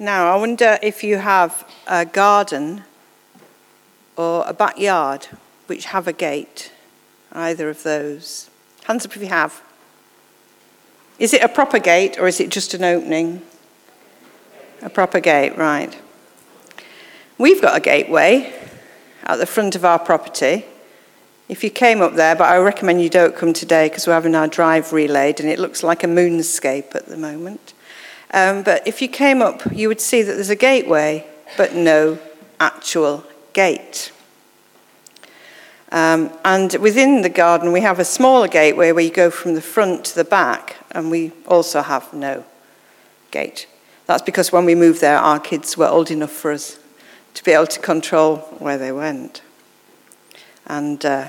Now, I wonder if you have a garden or a backyard which have a gate, either of those. Hands up if you have. Is it a proper gate or is it just an opening? A proper gate, right. We've got a gateway at the front of our property. If you came up there, but I recommend you don't come today because we're having our drive relayed and it looks like a moonscape at the moment. Um, but if you came up, you would see that there's a gateway, but no actual gate. Um, and within the garden, we have a smaller gateway where you go from the front to the back, and we also have no gate. That's because when we moved there, our kids were old enough for us to be able to control where they went. And uh,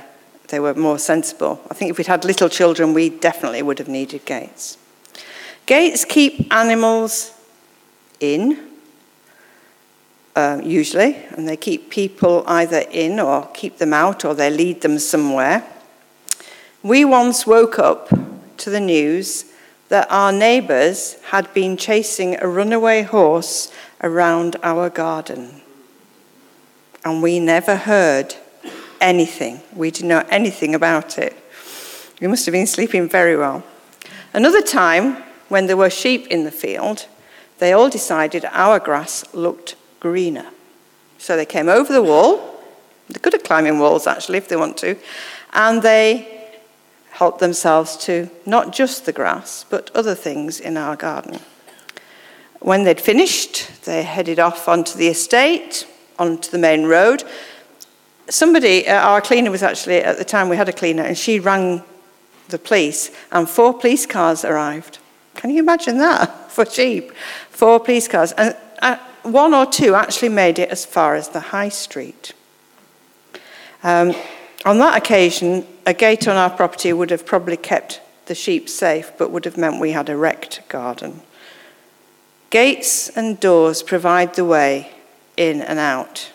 they were more sensible. I think if we'd had little children, we definitely would have needed gates. Gates keep animals in, uh, usually, and they keep people either in or keep them out or they lead them somewhere. We once woke up to the news that our neighbours had been chasing a runaway horse around our garden. And we never heard anything. We didn't know anything about it. We must have been sleeping very well. Another time, when there were sheep in the field, they all decided our grass looked greener. So they came over the wall. They're good at climbing walls, actually, if they want to. And they helped themselves to not just the grass, but other things in our garden. When they'd finished, they headed off onto the estate, onto the main road. Somebody, uh, our cleaner was actually, at the time we had a cleaner, and she rang the police, and four police cars arrived. Can you imagine that for sheep? Four police cars. And uh, one or two actually made it as far as the high street. Um, on that occasion, a gate on our property would have probably kept the sheep safe, but would have meant we had a wrecked garden. Gates and doors provide the way in and out.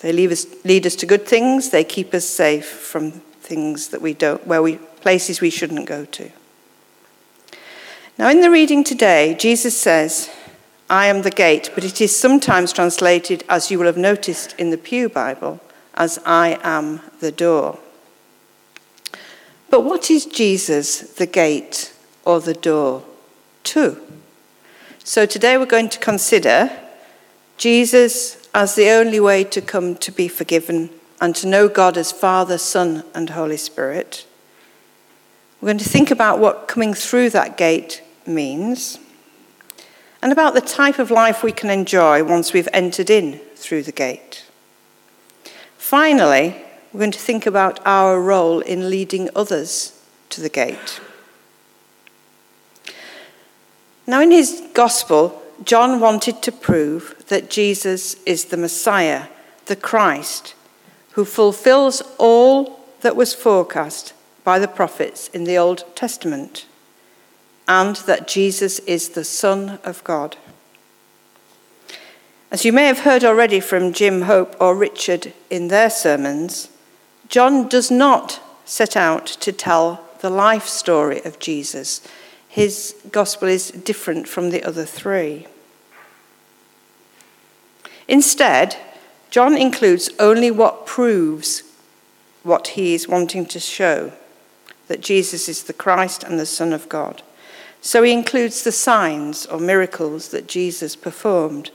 They us, lead us to good things, they keep us safe from things that we don't, where we, places we shouldn't go to. Now, in the reading today, Jesus says, I am the gate, but it is sometimes translated, as you will have noticed in the Pew Bible, as I am the door. But what is Jesus the gate or the door to? So today we're going to consider Jesus as the only way to come to be forgiven and to know God as Father, Son, and Holy Spirit. We're going to think about what coming through that gate means and about the type of life we can enjoy once we've entered in through the gate. Finally, we're going to think about our role in leading others to the gate. Now, in his gospel, John wanted to prove that Jesus is the Messiah, the Christ, who fulfills all that was forecast by the prophets in the Old Testament, and that Jesus is the Son of God. As you may have heard already from Jim Hope or Richard in their sermons, John does not set out to tell the life story of Jesus. His gospel is different from the other three. Instead, John includes only what proves what he is wanting to show that Jesus is the Christ and the Son of God. So he includes the signs or miracles that Jesus performed.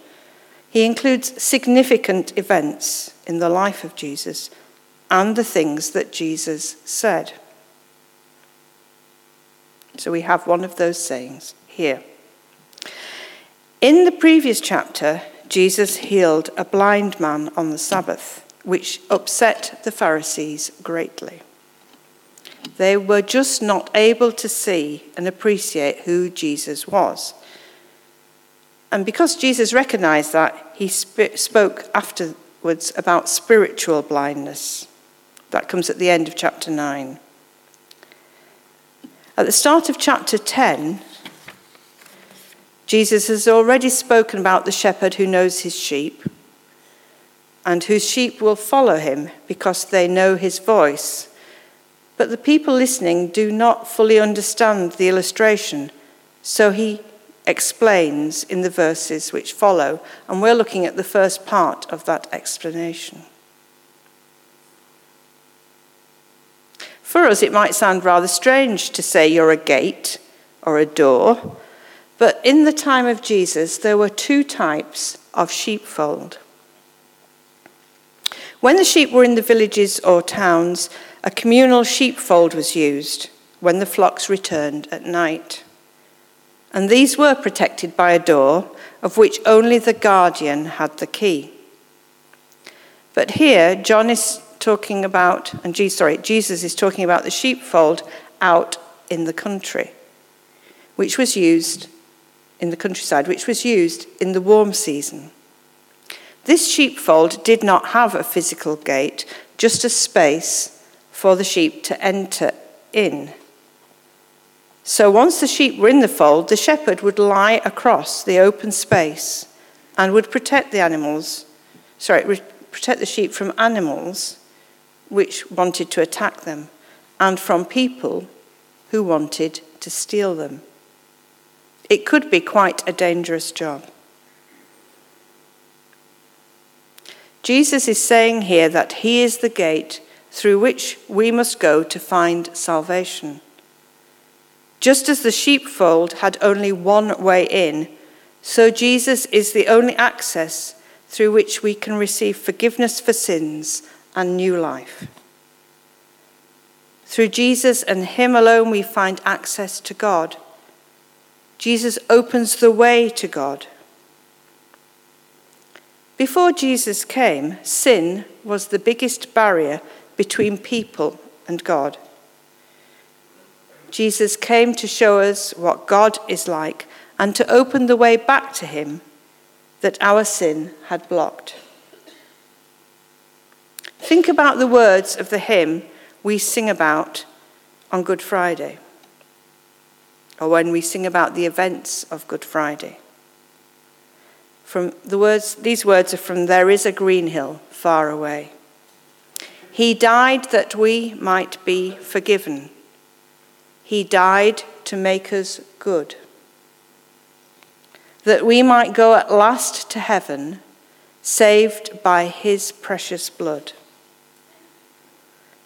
He includes significant events in the life of Jesus and the things that Jesus said. So we have one of those sayings here. In the previous chapter, Jesus healed a blind man on the Sabbath, which upset the Pharisees greatly. They were just not able to see and appreciate who Jesus was. And because Jesus recognized that, he sp- spoke afterwards about spiritual blindness. That comes at the end of chapter 9. At the start of chapter 10, Jesus has already spoken about the shepherd who knows his sheep and whose sheep will follow him because they know his voice. But the people listening do not fully understand the illustration, so he explains in the verses which follow, and we're looking at the first part of that explanation. For us, it might sound rather strange to say you're a gate or a door, but in the time of Jesus, there were two types of sheepfold. When the sheep were in the villages or towns, a communal sheepfold was used when the flocks returned at night. And these were protected by a door of which only the guardian had the key. But here, John is talking about, and Jesus, sorry, Jesus is talking about the sheepfold out in the country, which was used in the countryside, which was used in the warm season. This sheepfold did not have a physical gate, just a space for the sheep to enter in. So once the sheep were in the fold, the shepherd would lie across the open space and would protect the animals, sorry, protect the sheep from animals which wanted to attack them and from people who wanted to steal them. It could be quite a dangerous job. Jesus is saying here that he is the gate through which we must go to find salvation. Just as the sheepfold had only one way in, so Jesus is the only access through which we can receive forgiveness for sins and new life. Through Jesus and Him alone, we find access to God. Jesus opens the way to God. Before Jesus came, sin was the biggest barrier between people and God. Jesus came to show us what God is like and to open the way back to Him that our sin had blocked. Think about the words of the hymn we sing about on Good Friday, or when we sing about the events of Good Friday. From the words, these words are from There is a green hill far away. He died that we might be forgiven. He died to make us good. That we might go at last to heaven, saved by his precious blood.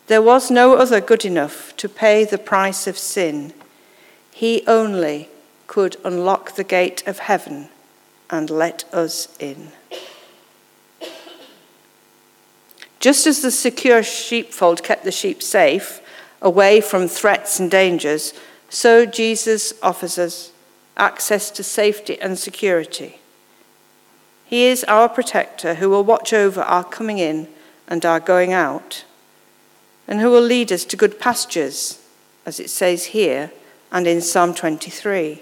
There was no other good enough to pay the price of sin. He only could unlock the gate of heaven and let us in. Just as the secure sheepfold kept the sheep safe, away from threats and dangers, so Jesus offers us access to safety and security. He is our protector who will watch over our coming in and our going out and who will lead us to good pastures, as it says here and in Psalm 23,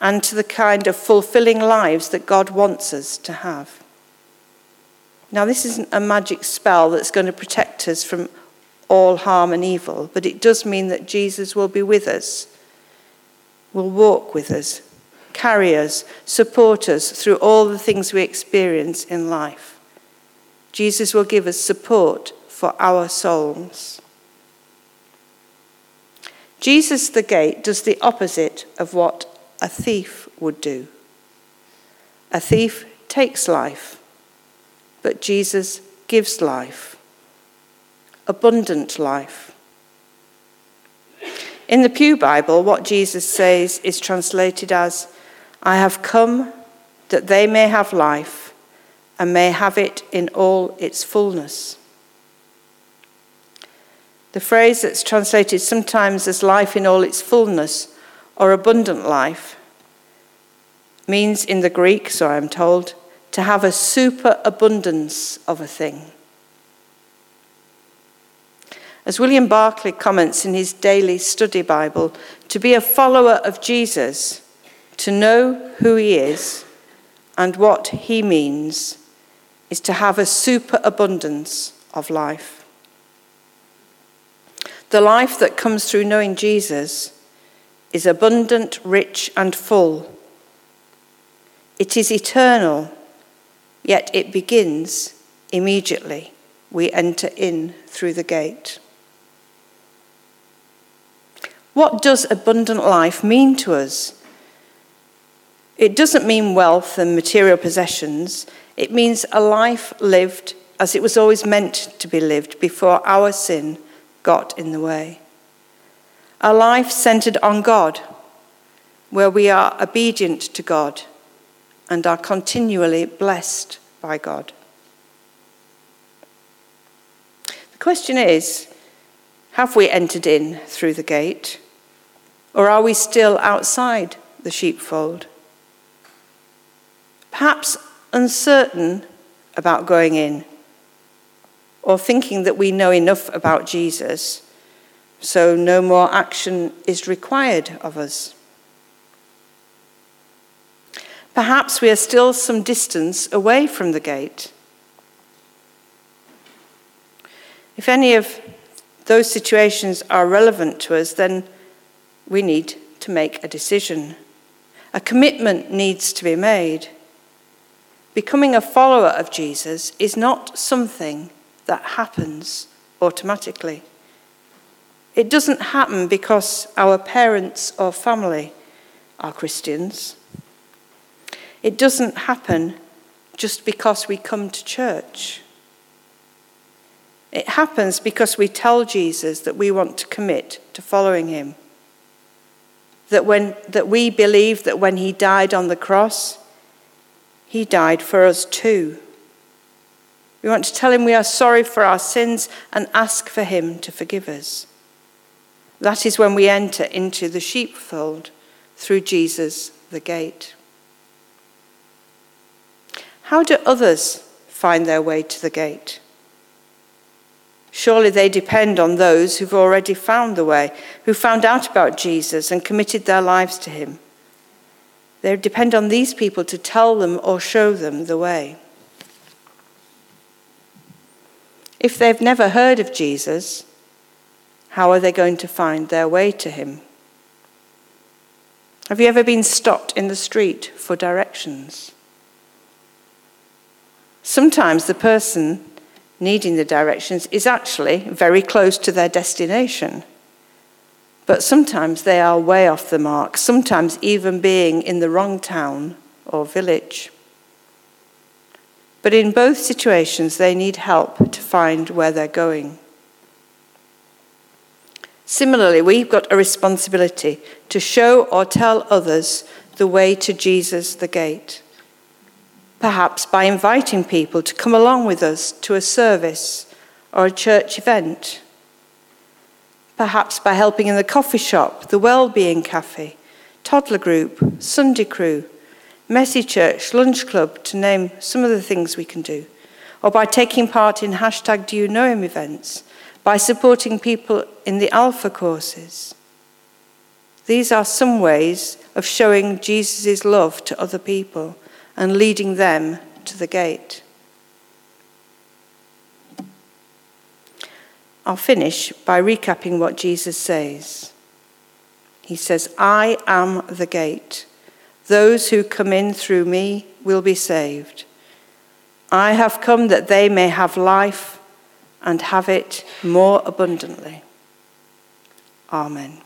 and to the kind of fulfilling lives that God wants us to have. Now, this isn't a magic spell that's going to protect us from all harm and evil, but it does mean that Jesus will be with us, will walk with us, carry us, support us through all the things we experience in life. Jesus will give us support for our souls. Jesus the gate does the opposite of what a thief would do. A thief takes life, but Jesus gives life, abundant life. In the Pew Bible, what Jesus says is translated as, I have come that they may have life and may have it in all its fullness. The phrase that's translated sometimes as life in all its fullness or abundant life means in the Greek, so I'm told, to have a superabundance of a thing. As William Barclay comments in his daily study Bible, to be a follower of Jesus, to know who he is and what he means, is to have a superabundance of life. The life that comes through knowing Jesus is abundant, rich, and full. It is eternal, yet it begins immediately. We enter in through the gate. What does abundant life mean to us? It doesn't mean wealth and material possessions. It means a life lived as it was always meant to be lived before our sin got in the way. A life centered on God, where we are obedient to God and are continually blessed by God. The question is have we entered in through the gate, or are we still outside the sheepfold? perhaps uncertain about going in, or thinking that we know enough about Jesus, so no more action is required of us. Perhaps we are still some distance away from the gate. If any of those situations are relevant to us, then we need to make a decision. A commitment needs to be made. Becoming a follower of Jesus is not something that happens automatically. It doesn't happen because our parents or family are Christians. It doesn't happen just because we come to church. It happens because we tell Jesus that we want to commit to following him. That, when, that we believe that when he died on the cross, he died for us too. We want to tell him we are sorry for our sins and ask for him to forgive us. That is when we enter into the sheepfold through Jesus the gate. How do others find their way to the gate? Surely they depend on those who've already found the way, who found out about Jesus and committed their lives to him. They depend on these people to tell them or show them the way. If they've never heard of Jesus, how are they going to find their way to him? Have you ever been stopped in the street for directions? Sometimes the person needing the directions is actually very close to their destination but sometimes they are way off the mark, sometimes even being in the wrong town or village. But in both situations, they need help to find where they're going. Similarly, we've got a responsibility to show or tell others the way to Jesus the gate. Perhaps by inviting people to come along with us to a service or a church event. Perhaps by helping in the coffee shop, the well-being cafe, toddler group, Sunday crew, messy church, lunch club, to name some of the things we can do, or by taking part in hashtag Do You Know Him events, by supporting people in the Alpha courses. These are some ways of showing Jesus' love to other people and leading them to the gate. I'll finish by recapping what Jesus says. He says, I am the gate. Those who come in through me will be saved. I have come that they may have life and have it more abundantly. Amen.